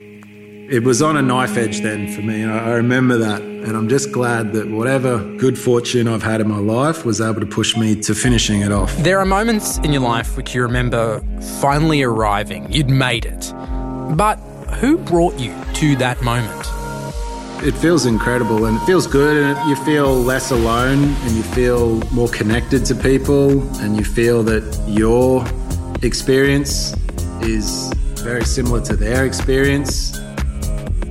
It was on a knife edge then for me. I remember that. And I'm just glad that whatever good fortune I've had in my life was able to push me to finishing it off. There are moments in your life which you remember finally arriving. You'd made it. But who brought you to that moment? It feels incredible and it feels good, and you feel less alone and you feel more connected to people, and you feel that your experience is very similar to their experience.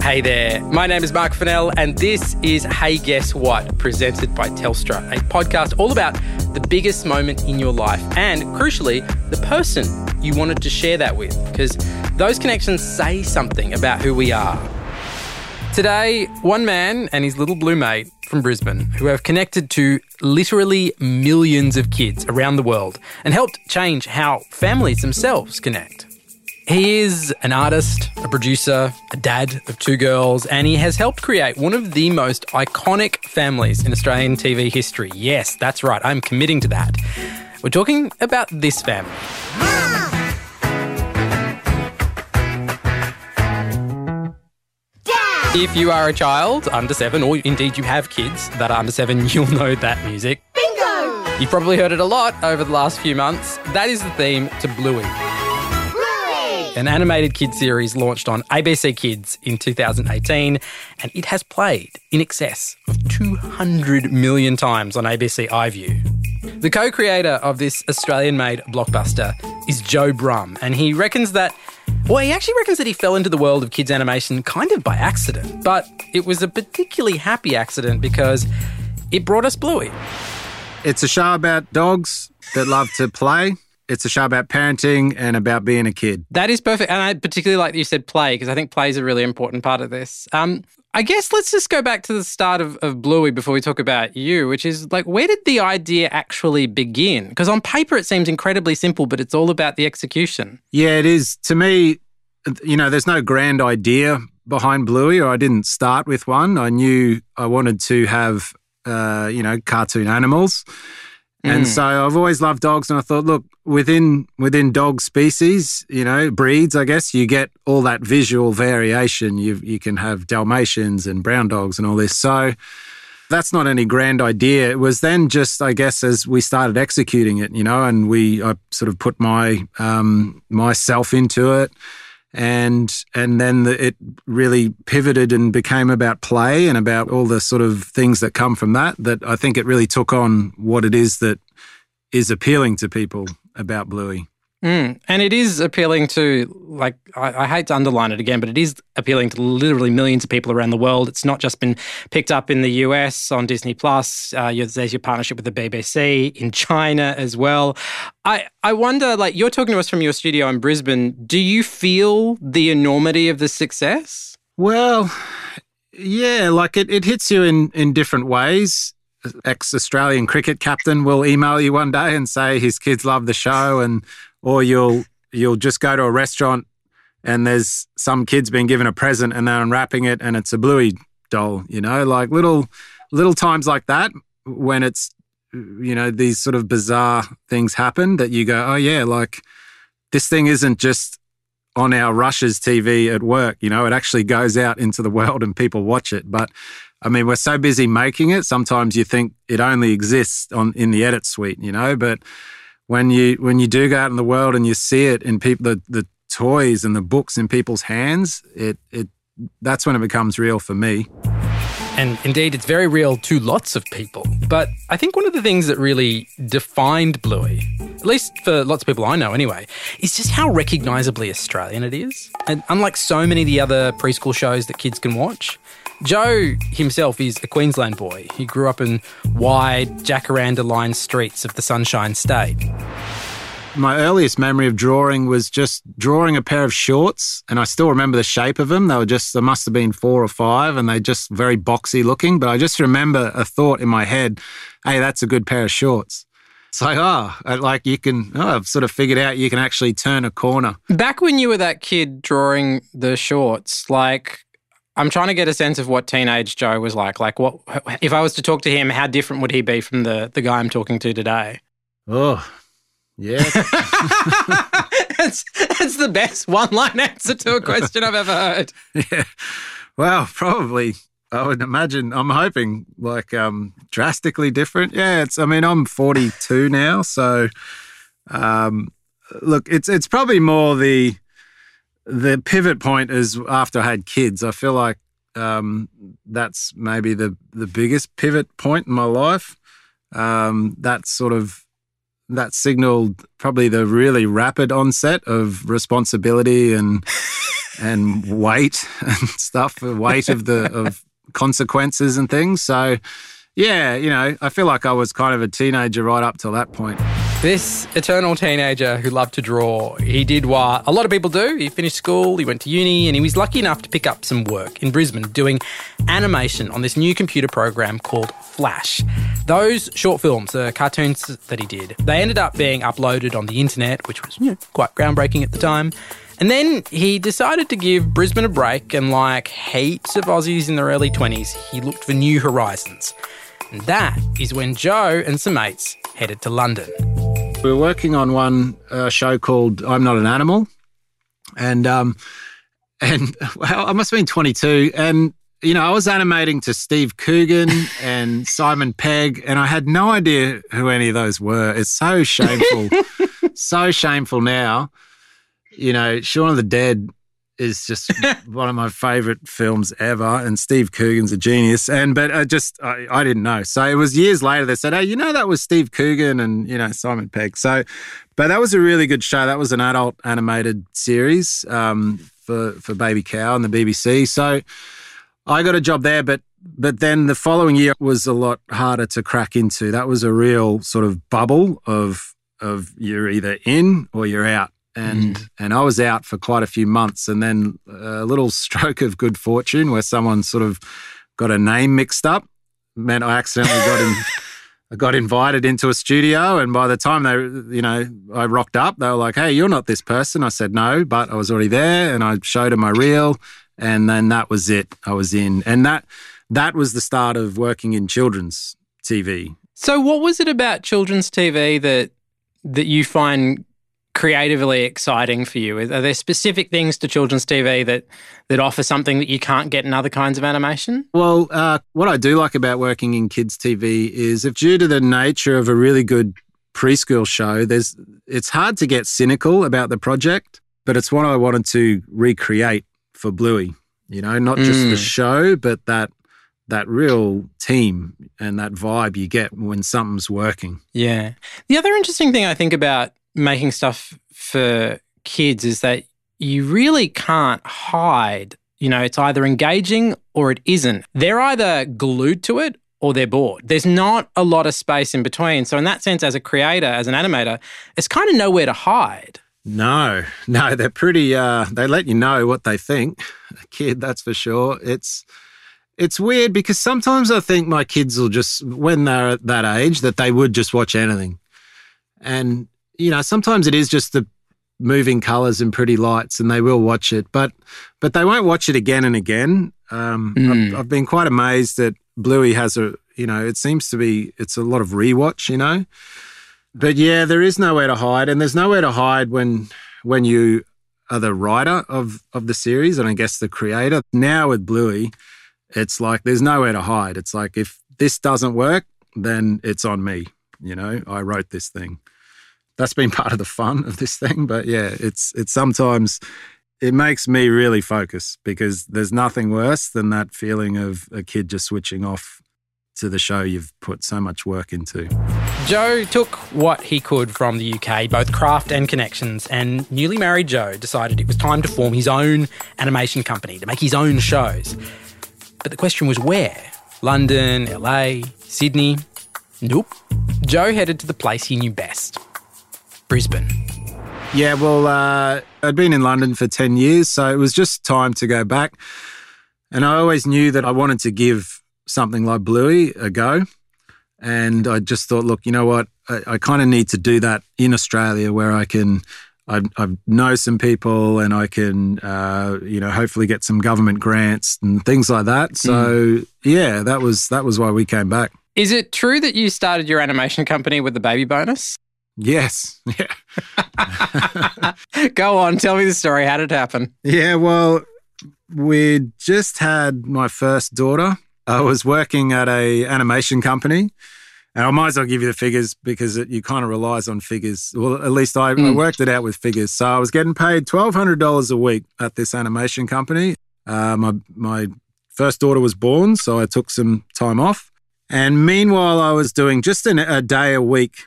Hey there, my name is Marc Fennell, and this is Hey Guess What, presented by Telstra, a podcast all about the biggest moment in your life and, crucially, the person you wanted to share that with, because those connections say something about who we are. Today, one man and his little blue mate from Brisbane who have connected to literally millions of kids around the world and helped change how families themselves connect. He is an artist, a producer, a dad of two girls, and he has helped create one of the most iconic families in Australian TV history. Yes, that's right, I'm committing to that. We're talking about this family. If you are a child under seven, or indeed you have kids that are under seven, you'll know that music. Bingo! You've probably heard it a lot over the last few months. That is the theme to Bluey, Bluey! An animated kids series launched on ABC Kids in 2018, and it has played in excess of 200 million times on ABC iView. The co creator of this Australian made blockbuster is Joe Brumm, and he reckons that well, he actually reckons that he fell into the world of kids animation kind of by accident, but it was a particularly happy accident because it brought us Bluey. It's a show about dogs that love to play. It's a show about parenting and about being a kid. That is perfect. And I particularly like that you said play because I think play is a really important part of this. Um, I guess let's just go back to the start of, of Bluey before we talk about you, which is like, where did the idea actually begin? Because on paper it seems incredibly simple, but it's all about the execution. Yeah, it is. To me, you know, there's no grand idea behind Bluey, or I didn't start with one. I knew I wanted to have, uh, you know, cartoon animals. And Mm. so I've always loved dogs, and I thought, look, within within dog species, you know, breeds, I guess you get all that visual variation. You you can have Dalmatians and brown dogs and all this. So that's not any grand idea. It was then just, I guess, as we started executing it, you know, and we I sort of put my um, myself into it, and and then the, it really pivoted and became about play and about all the sort of things that come from that. That I think it really took on what it is that is appealing to people about Bluey. Mm. And it is appealing to, like, I, I hate to underline it again, but it is appealing to literally millions of people around the world. It's not just been picked up in the US on Disney Plus. Uh, there's your partnership with the BBC in China as well. I, I wonder, like, you're talking to us from your studio in Brisbane. Do you feel the enormity of the success? Well, yeah, like it, it hits you in, in different ways. Ex Australian cricket captain will email you one day and say his kids love the show, and or you'll you'll just go to a restaurant and there's some kids being given a present and they're unwrapping it and it's a Bluey doll. You know, like little little times like that when it's you know these sort of bizarre things happen that you go, oh yeah, like this thing isn't just on our rushes TV at work. You know, it actually goes out into the world and people watch it. But I mean, we're so busy making it. Sometimes you think it only exists on in the edit suite. You know, but when you when you do go out in the world and you see it in people the the toys and the books in people's hands, it it that's when it becomes real for me. And indeed, it's very real to lots of people. But I think one of the things that really defined Bluey, at least for lots of people I know anyway, is just how recognisably Australian it is. And unlike so many of the other preschool shows that kids can watch, Joe himself is a Queensland boy. He grew up in wide, jacaranda lined streets of the Sunshine State. My earliest memory of drawing was just drawing a pair of shorts, and I still remember the shape of them. They were just, they must have been four or five, and they just very boxy looking. But I just remember a thought in my head, hey, that's a good pair of shorts. It's like, oh, like you can, oh, I've sort of figured out you can actually turn a corner. Back when you were that kid drawing the shorts, like, I'm trying to get a sense of what teenage Joe was like. Like, what if I was to talk to him? How different would he be from the the guy I'm talking to today? Oh, yeah. that's, that's the best one line answer to a question I've ever heard. Yeah. Well, probably. I would imagine. I'm hoping like um, drastically different. Yeah. It's. I mean, I'm 42 now, so um, look, it's it's probably more the the pivot point is after I had kids. I feel like um, that's maybe the the biggest pivot point in my life. Um, that sort of that signaled probably the really rapid onset of responsibility and and weight and stuff, the weight of the of consequences and things. So yeah, you know, I feel like I was kind of a teenager right up till that point. This eternal teenager who loved to draw, he did what a lot of people do. He finished school, he went to uni, and he was lucky enough to pick up some work in Brisbane doing animation on this new computer program called Flash. Those short films, the cartoons that he did, they ended up being uploaded on the internet, which was you know, quite groundbreaking at the time. And then he decided to give Brisbane a break, and like heaps of Aussies in their early 20s, he looked for new horizons. And that is when Joe and some mates headed to London. We were working on one uh, show called I'm Not an Animal. And, um, and well, I must have been 22. And, you know, I was animating to Steve Coogan and Simon Pegg, and I had no idea who any of those were. It's so shameful, so shameful now. You know, Shaun of the Dead is just one of my favorite films ever, and Steve Coogan's a genius. And but I just I, I, didn't know. So it was years later they said, "Hey, you know that was Steve Coogan and you know Simon Pegg." So, but that was a really good show. That was an adult animated series um, for for Baby Cow and the BBC. So I got a job there, but but then the following year was a lot harder to crack into. That was a real sort of bubble of of you're either in or you're out and mm. and I was out for quite a few months, and then a little stroke of good fortune where someone sort of got a name mixed up meant I accidentally got in. I got invited into a studio, and by the time they, you know, I rocked up, they were like, "Hey, you're not this person." I said no, but I was already there, and I showed them my reel, and then that was it. I was in, and that that was the start of working in children's TV. So, what was it about children's TV that that you find creatively exciting for you? Are there specific things to children's TV that that offer something that you can't get in other kinds of animation? Well, uh, what I do like about working in kids TV is if due to the nature of a really good preschool show, there's it's hard to get cynical about the project, but it's what I wanted to recreate for Bluey. You know, not just mm. the show, but that that real team and that vibe you get when something's working. Yeah. The other interesting thing I think about making stuff for kids is that you really can't hide. You know, it's either engaging or it isn't. They're either glued to it or they're bored. There's not a lot of space in between. So, in that sense, as a creator, as an animator, it's kind of nowhere to hide. No, no, they're pretty. Uh, they let you know what they think. A kid, that's for sure. It's it's weird because sometimes I think my kids will just, when they're at that age, that they would just watch anything, and you know, sometimes it is just the moving colors and pretty lights, and they will watch it, but but they won't watch it again and again. Um, mm. I've, I've, been quite amazed that Bluey has a, you know, it seems to be it's a lot of rewatch, you know. But yeah, there is nowhere to hide, and there's nowhere to hide when when you are the writer of of the series, and I guess the creator. Now with Bluey, it's like there's nowhere to hide. It's like if this doesn't work, then it's on me. You know, I wrote this thing that's been part of the fun of this thing. But yeah, it's it's sometimes it makes me really focus because there's nothing worse than that feeling of a kid just switching off to the show you've put so much work into. Joe took what he could from the UK, both craft and connections, and newly married Joe decided it was time to form his own animation company to make his own shows. But the question was where? London, LA, Sydney? Nope. Joe headed to the place he knew best Brisbane? Yeah, well, uh, I'd been in London for 10 years, so it was just time to go back. And I always knew that I wanted to give something like Bluey a go. And I just thought, look, you know what? I, I kind of need to do that in Australia where I can. I, I know some people and I can, uh, you know, hopefully get some government grants and things like that. So mm. yeah, that was that was why we came back. Is it true that you started your animation company with the baby bonus? Yes. Yeah. Go on, tell me the story. How did it happen? Yeah, well, we just had my first daughter. I was working at a animation company. And I might as well give you the figures because it, you kind of relies on figures. Well, at least I, I Mm. worked it out with figures. So I was getting paid twelve hundred dollars a week at this animation company. Uh, my my first daughter was born, so I took some time off. And meanwhile, I was doing just an, a day a week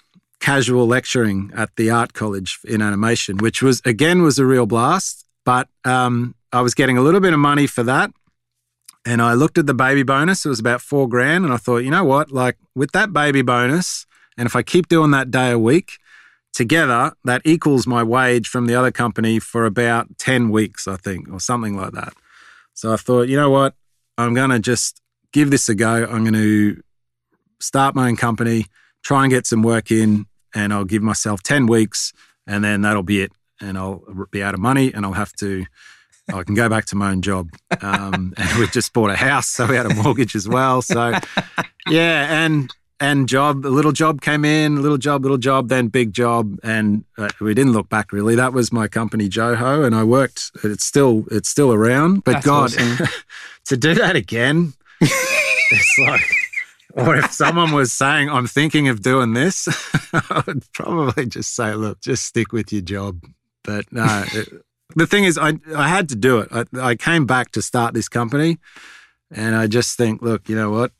casual lecturing at the art college in animation, which was again was a real blast. But um, I was getting a little bit of money for that. And I looked at the baby bonus. It was about four grand. And I thought, you know what? Like with that baby bonus, and if I keep doing that day a week together, that equals my wage from the other company for about 10 weeks, I think, or something like that. So I thought, you know what? I'm going to just give this a go. I'm going to start my own company, try and get some work in, and I'll give myself 10 weeks, and then that'll be it. And I'll be out of money and I'll have to, I can go back to my own job. Um, and we just bought a house, so we had a mortgage as well. So, yeah, and and job, a little job came in, a little job, little job, then big job, and uh, we didn't look back really. That was my company, Joho, and I worked. It's still it's still around, but That's God, awesome. to do that again, it's like. Or if someone was saying, I'm thinking of doing this, I would probably just say, look, just stick with your job. But no, it, the thing is, I, I had to do it. I, I came back to start this company, and I just think, look, you know what?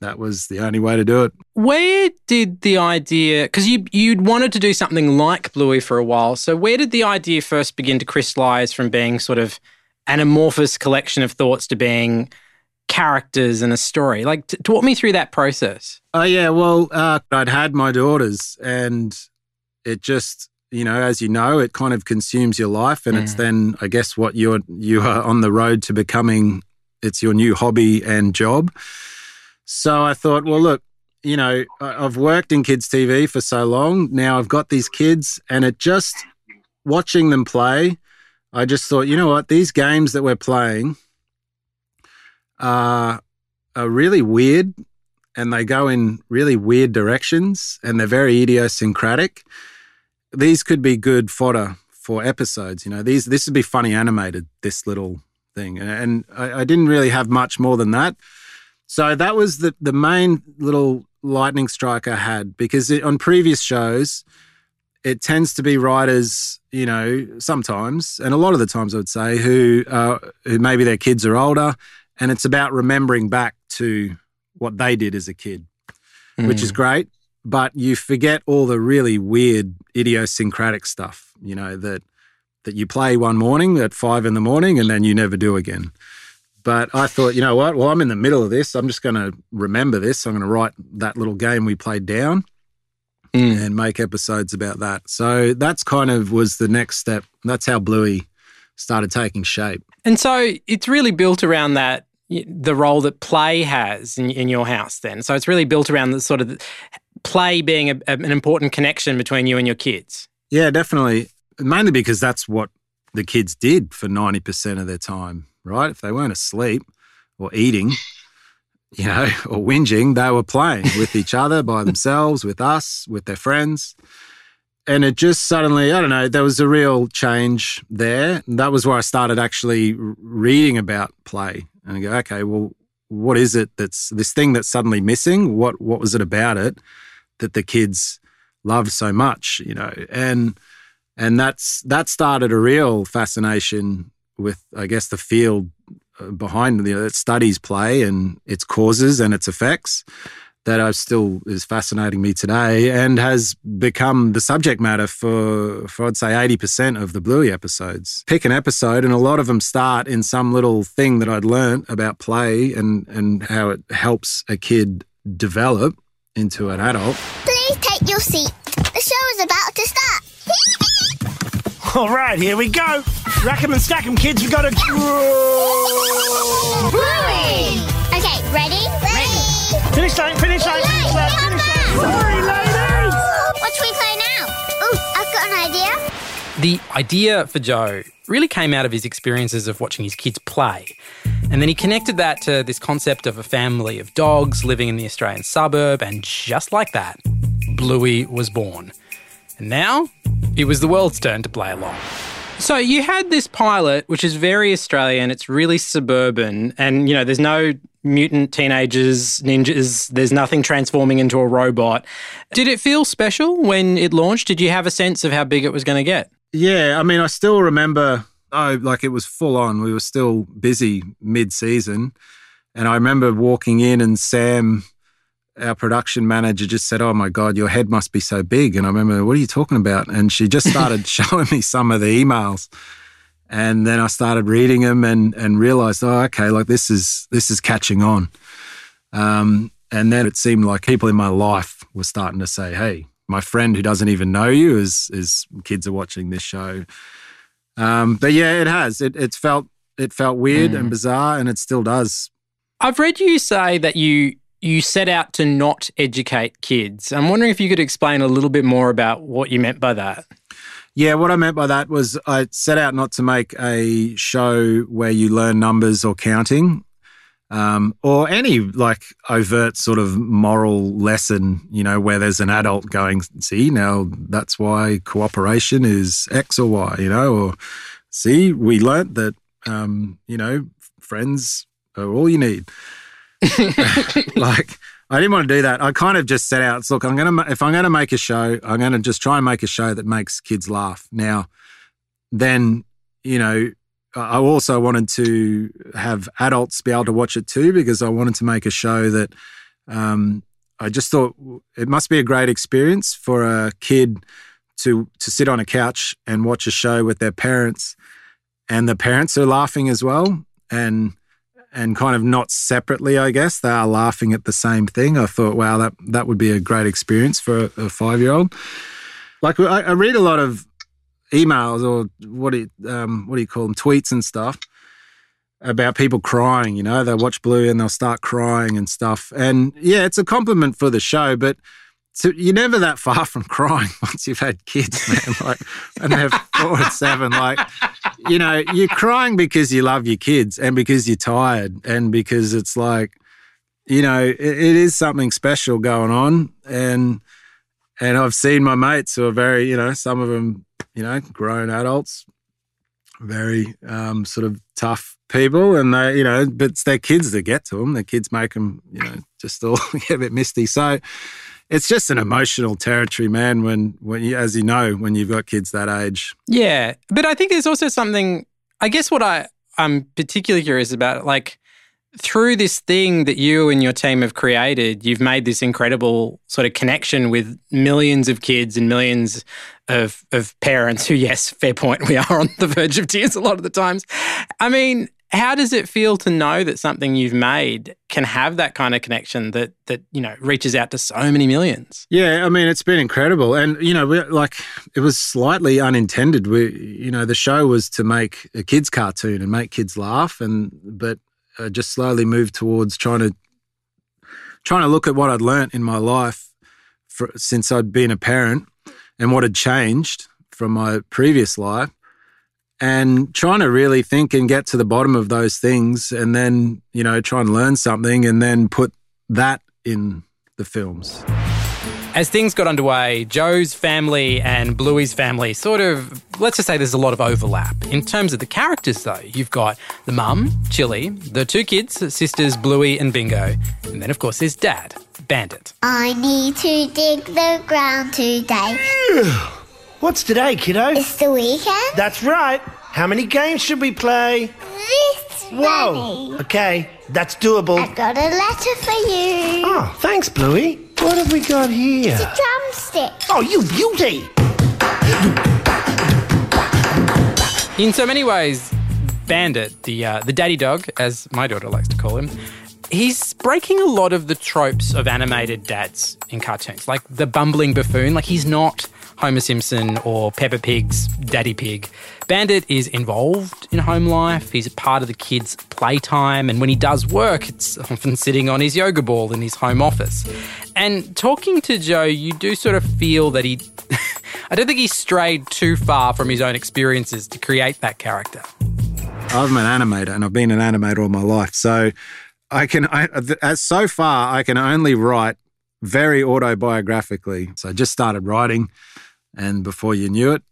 That was the only way to do it. Where did the idea, because you, you'd wanted to do something like Bluey for a while, so where did the idea first begin to crystallize from being sort of an amorphous collection of thoughts to being characters and a story? Like, t- talk me through that process. Oh yeah, well, uh, I'd had my daughters, and it just, you know, as you know, it kind of consumes your life, and it's Mm. then, I guess, what you're you are on the road to becoming. It's your new hobby and job. So I thought, well, look, you know, I've worked in kids TV for so long. Now I've got these kids, and it just watching them play. I just thought, you know what, these games that we're playing are are really weird and they go in really weird directions and they're very idiosyncratic. These could be good fodder for episodes. You know, these this would be funny animated. This little thing, and I, I didn't really have much more than that. So that was the the main little lightning strike I had because it, on previous shows, it tends to be writers, you know, sometimes and a lot of the times I would say who uh, who maybe their kids are older, and it's about remembering back to what they did as a kid, which is great. But you forget all the really weird idiosyncratic stuff, you know, that that you play one morning at five in the morning and then you never do again. But I thought, you know what? Well, I'm in the middle of this. I'm just going to remember this. I'm going to write that little game we played down Mm. and make episodes about that. So that's kind of was the next step. That's how Bluey started taking shape. And so it's really built around that the role that play has in, in your house then. So it's really built around the sort of play being a, an important connection between you and your kids. Yeah, definitely. Mainly because that's what the kids did for 90% of their time, right? If they weren't asleep or eating, you know, or whinging, they were playing with each other, by themselves, with us, with their friends. And it just suddenly, I don't know, there was a real change there. That was where I started actually reading about play. And go, okay, well, what is it that's this thing that's suddenly missing? What what was it about it that the kids loved so much, you know? And and that's that started a real fascination with I guess the field uh, behind you know, studies play and its causes and its effects that I still is fascinating me today and has become the subject matter for for I'd say 80% of the Bluey episodes. Pick an episode and a lot of them start in some little thing that I'd learnt about play and and how it helps a kid develop into an adult. Please take your seat. The show is about to start. All right, here we go. Rack 'em and stack 'em, kids. We've got a... Bluey! Okay, ready? Ready. Finish line, finish line, finish line, finish line. Sorry, ladies! What should we play now? Ooh, I've got an idea. The idea for Joe really came out of his experiences of watching his kids play. And then he connected that to this concept of a family of dogs living in the Australian suburb, and just like that, Bluey was born. And now it was the world's turn to play along. So you had this pilot, which is very Australian. It's really suburban, and you know, there's no mutant teenagers, ninjas. There's nothing transforming into a robot. Did it feel special when it launched? Did you have a sense of how big it was going to get? Yeah, I mean, I still remember. Oh, like it was full on. We were still busy mid-season, and I remember walking in and Sam our production manager just said, "Oh my God, your head must be so big." And I remember, "What are you talking about?" And she just started showing me some of the emails, and then I started reading them and and realized, "Oh, okay, like this is this is catching on." Um, and then it seemed like people in my life were starting to say, "Hey, my friend who doesn't even know you is is kids are watching this show." Um, but yeah, it has. It it's felt it felt weird mm. and bizarre, and it still does. I've read you say that you you set out to not educate kids. I'm wondering if you could explain a little bit more about what you meant by that. Yeah, what I meant by that was I set out not to make a show where you learn numbers or counting um, or any like overt sort of moral lesson, you know, where there's an adult going, see, now that's why cooperation is X or Y, you know, or see, we learnt that, um, you know, friends are all you need. like I didn't want to do that. I kind of just set out. Look, I'm gonna if I'm gonna make a show, I'm gonna just try and make a show that makes kids laugh. Now, then you know, I also wanted to have adults be able to watch it too because I wanted to make a show that um, I just thought it must be a great experience for a kid to to sit on a couch and watch a show with their parents, and the parents are laughing as well, and and kind of not separately, I guess. They are laughing at the same thing. I thought, wow, that, that would be a great experience for a, a five year old. Like, I, I, read a lot of emails or what do you, um, what do you call them, tweets and stuff about people crying. You know, they watch Blue and they'll start crying and stuff. And yeah, it's a compliment for the show, but so you're never that far from crying once you've had kids, man. Like, and they're four and seven. Like, you know, you're crying because you love your kids and because you're tired and because it's like, you know, it, it is something special going on. And and I've seen my mates who are very, you know, some of them, you know, grown adults, very um, sort of tough people, and they, you know, but it's their kids that get to them. Their kids make them, you know, just all get a bit misty. So it's just an emotional territory, man. When when you, as you know, when you've got kids that age. Yeah, but I think there's also something. I guess what I I'm particularly curious about, like through this thing that you and your team have created, you've made this incredible sort of connection with millions of kids and millions of of parents who, yes, fair point, we are on the verge of tears a lot of the times. I mean, how does it feel to know that something you've made can have that kind of connection that that you know reaches out to so many millions? Yeah, I mean it's been incredible, and you know, like it was slightly unintended. We, you know, the show was to make a kids cartoon and make kids laugh, and but uh, just slowly moved towards trying to trying to look at what I'd learnt in my life for, since I'd been a parent and what had changed from my previous life and trying to really think and get to the bottom of those things and then, you know, try and learn something and then put that in the films. As things got underway, Joe's family and Bluey's family sort of, let's just say there's a lot of overlap. In terms of the characters, though, you've got the mum, Chilli, the two kids, sisters Bluey and Bingo, and then, of course, there's dad, Bandit. I need to dig the ground today. What's today, kiddo? It's the weekend. That's right. How many games should we play? This Whoa. many. Okay, that's doable. I've got a letter for you. Oh, thanks, Bluey. What have we got here? It's a drumstick. Oh, you beauty! In so many ways, Bandit, the uh, the daddy dog, as my daughter likes to call him, he's breaking a lot of the tropes of animated dads in cartoons, like the bumbling buffoon. Like he's not Homer Simpson or Peppa Pig's Daddy Pig. Bandit is involved in home life. He's a part of the kids' playtime. And when he does work, it's often sitting on his yoga ball in his home office. And talking to Joe, you do sort of feel that he. I don't think he strayed too far from his own experiences to create that character. I'm an animator and I've been an animator all my life. So I can, I, as so far, I can only write very autobiographically. So I just started writing and before you knew it,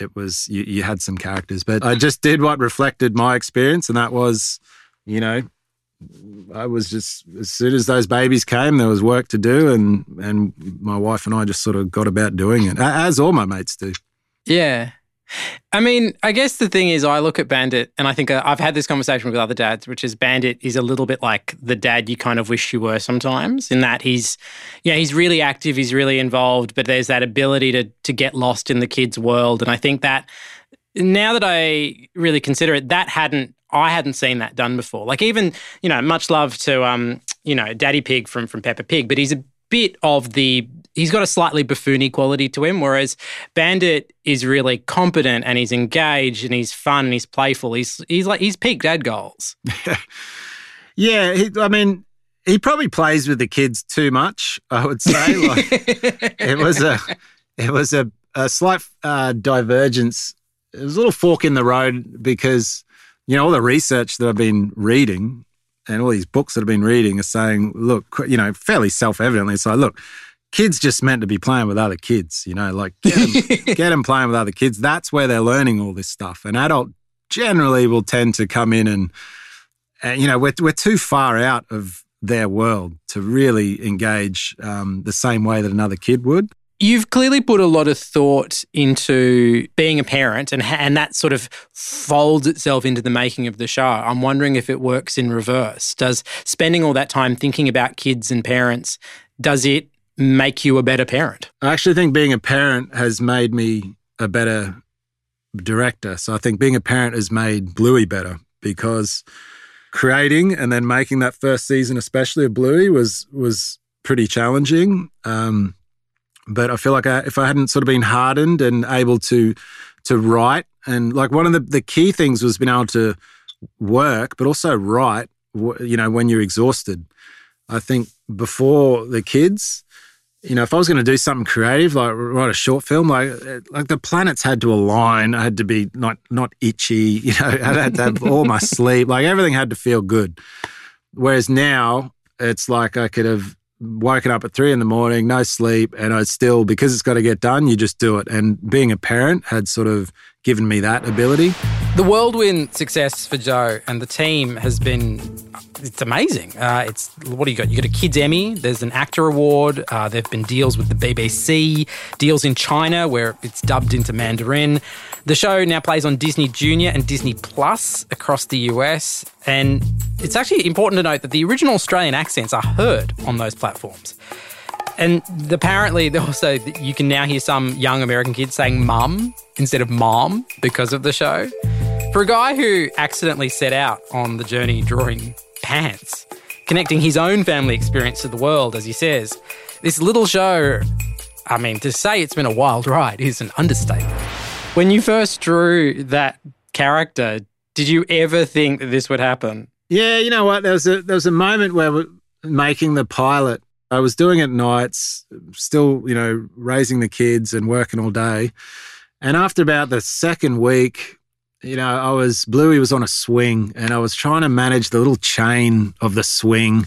it was you, you had some characters. But I just did what reflected my experience, and that was, you know, I was just as soon as those babies came, there was work to do, and and my wife and I just sort of got about doing it, as all my mates do. Yeah. I mean, I guess the thing is, I look at Bandit and I think uh, I've had this conversation with other dads, which is Bandit is a little bit like the dad you kind of wish you were sometimes, in that he's, yeah, he's really active, he's really involved, but there's that ability to to get lost in the kids' world, and I think that now that I really consider it, that hadn't I hadn't seen that done before. Like even you know, much love to um, you know, Daddy Pig from from Peppa Pig, but he's a bit of the he's got a slightly buffoony quality to him, whereas Bandit is really competent and he's engaged and he's fun and he's playful. He's he's like he's peak dad goals. yeah, he, I mean, he probably plays with the kids too much. I would say like, it was a it was a, a slight uh, divergence. It was a little fork in the road because you know all the research that I've been reading and all these books that I've been reading are saying, look, you know, fairly self evidently, it's like, look, kids just meant to be playing with other kids, you know, like get them, get them playing with other kids. That's where they're learning all this stuff. An adult generally will tend to come in and, and you know, we're, we're too far out of their world to really engage um, the same way that another kid would. You've clearly put a lot of thought into being a parent, and and that sort of folds itself into the making of the show. I'm wondering if it works in reverse. Does spending all that time thinking about kids and parents does it make you a better parent? I actually think being a parent has made me a better director. So I think being a parent has made Bluey better because creating and then making that first season, especially of Bluey, was was pretty challenging. Um, but I feel like I, if I hadn't sort of been hardened and able to to write, and like one of the, the key things was being able to work, but also write. You know, when you're exhausted, I think before the kids, you know, if I was going to do something creative, like write a short film, like uh, like the planets had to align. I had to be not not itchy. You know, I had to have all my sleep. Like everything had to feel good. Whereas now, it's like I could have woken up at three in the morning, no sleep, and I still, because it's got to get done, you just do it. And being a parent had sort of given me that ability. The whirlwind success for Joe and the team has been it's amazing. Uh, it's what do you got? You got a Kids Emmy. There's an AACTA Award. Uh, there've been deals with the BBC, deals in China where it's dubbed into Mandarin. The show now plays on Disney Junior and Disney Plus across the US, and it's actually important to note that the original Australian accents are heard on those platforms. And apparently, also you can now hear some young American kids saying "mum" instead of "mom" because of the show. For a guy who accidentally set out on the journey drawing pants, connecting his own family experience to the world, as he says, this little show, I mean, to say it's been a wild ride is an understatement. When you first drew that character, did you ever think that this would happen? Yeah, you know what? There was a there was a moment where we're making the pilot I was doing it nights, still, you know, raising the kids and working all day. And after about the second week, you know, I was Bluey was on a swing and I was trying to manage the little chain of the swing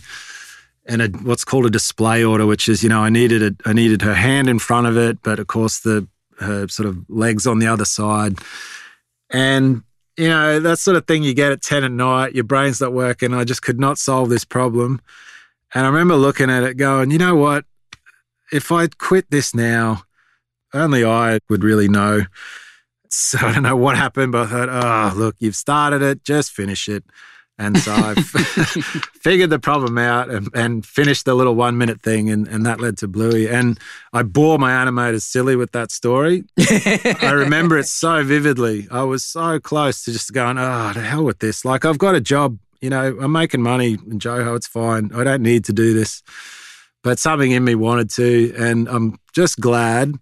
and a, what's called a display order, which is, you know, I needed a, I needed her hand in front of it, but of course the her sort of legs on the other side. And you know, that sort of thing you get at 10 at night, your brain's not working. I just could not solve this problem. And I remember looking at it going, you know what? If I quit this now, only I would really know. So I don't know what happened, but I thought, oh, look, you've started it, just finish it. And so I figured the problem out and, and, finished the little one minute thing, and, and that led to Bluey. And I bore my animators silly with that story. I remember it so vividly. I was so close to just going, oh, to hell with this. Like, I've got a job you know, I'm making money in Joho, it's fine. I don't need to do this. But something in me wanted to. And I'm just glad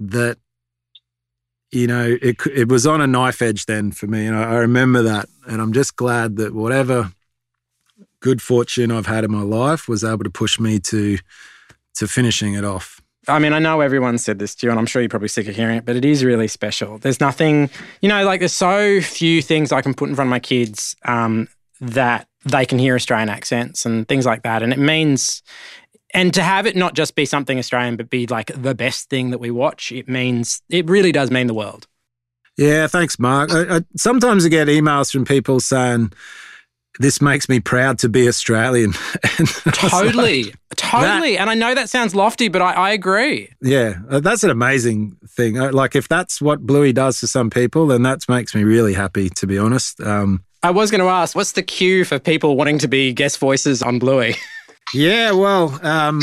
that, you know, it, it was on a knife edge then for me. And I, I remember that. And I'm just glad that whatever good fortune I've had in my life was able to push me to to finishing it off. I mean, I know everyone said this to you, and I'm sure you're probably sick of hearing it, but it is really special. There's nothing, you know, like there's so few things I can put in front of my kids um, that they can hear Australian accents and things like that. And it means and to have it not just be something Australian, but be like the best thing that we watch, it means it really does mean the world. Yeah, thanks, Marc. I, I, sometimes I get emails from people saying, this makes me proud to be Australian. totally, like, totally. That, and I know that sounds lofty, but I, I agree. Yeah, uh, that's an amazing thing. Uh, like, if that's what Bluey does for some people, then that makes me really happy, to be honest. Um, I was going to ask, what's the cue for people wanting to be guest voices on Bluey? yeah, well, um,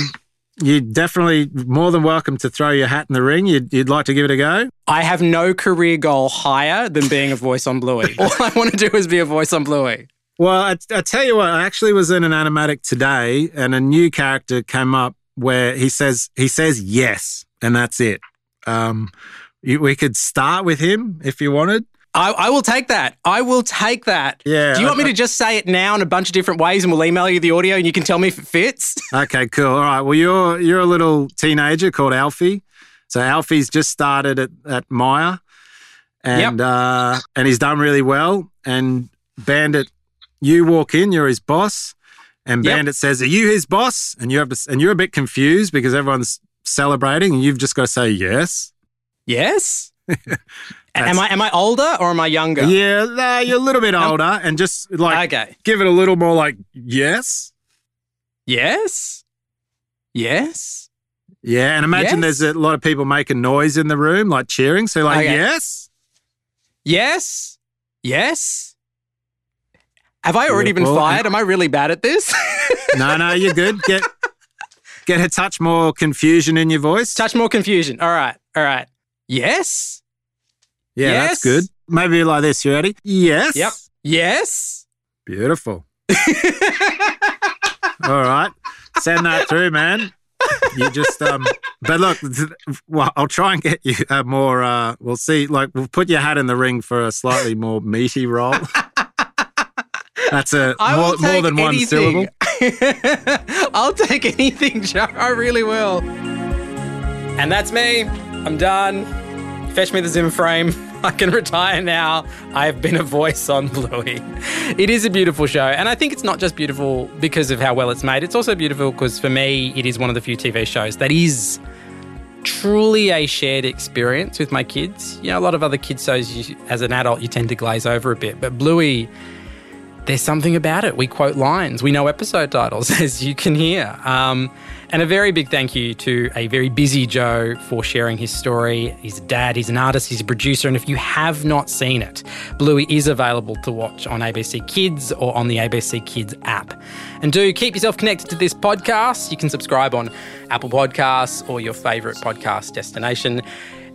you're definitely more than welcome to throw your hat in the ring. You'd, you'd like to give it a go? I have no career goal higher than being a voice on Bluey. All I want to do is be a voice on Bluey. Well, I, I tell you what, I actually was in an animatic today, and a new character came up where he says he says yes, and that's it. Um, you, we could start with him if you wanted. I, I, will take that. I will take that. Yeah. Do you want me to just say it now in a bunch of different ways, and we'll email you the audio, and you can tell me if it fits? Okay, cool. All right. Well, you're you're a little teenager called Alfie. So Alfie's just started at at Myer, and yep. uh, and he's done really well. And Bandit you walk in, you're his boss, and Bandit yep. says, "Are you his boss?" And you have to, and you're a bit confused because everyone's celebrating, and you've just got to say yes. Yes. am I am I older or am I younger? Yeah, no, you're a little bit older, and just like okay. give it a little more like yes, yes, yes. Yeah, and imagine yes. there's a lot of people making noise in the room, like cheering. So, like, okay. yes, yes, yes, have I already been fired? Am I really bad at this? no, no, you're good. Get get a touch more confusion in your voice. Touch more confusion. All right, all right. Yes. Yeah, yes. that's good. Maybe like this. You ready? Yes. Yep. Yes. Beautiful. all right. Send that through, man. You just um but look, well, I'll try and get you a more uh we'll see like we'll put your hat in the ring for a slightly more meaty role. That's a more, more, than one syllable. I'll take anything, Joe. I really will. And that's me. I'm done. Fetch me the Zim frame. I can retire now. I've been a voice on Bluey. It is a beautiful show. And I think it's not just beautiful because of how well it's made. It's also beautiful because for me, it is one of the few TV shows that is truly a shared experience with my kids. You know, a lot of other kids shows, you, as an adult, you tend to glaze over a bit. But Bluey there's something about it. We quote lines, we know episode titles, as you can hear. Um, and a very big thank you to a very busy Joe for sharing his story. He's a dad, he's an artist, he's a producer. And if you have not seen it, Bluey is available to watch on ABC Kids or on the ABC Kids app. And do keep yourself connected to this podcast. You can subscribe on Apple Podcasts or your favourite podcast destination.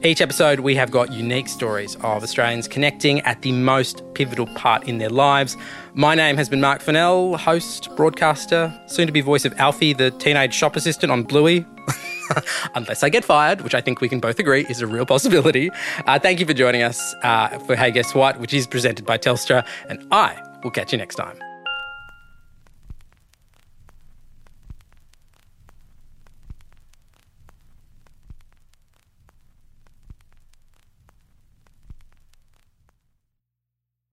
Each episode, we have got unique stories of Australians connecting at the most pivotal part in their lives. My name has been Marc Fennell, host, broadcaster, soon to be voice of Alfie, the teenage shop assistant on Bluey. Unless I get fired, which I think we can both agree is a real possibility. Uh, thank you for joining us uh, for Hey Guess What, which is presented by Telstra, and I will catch you next time.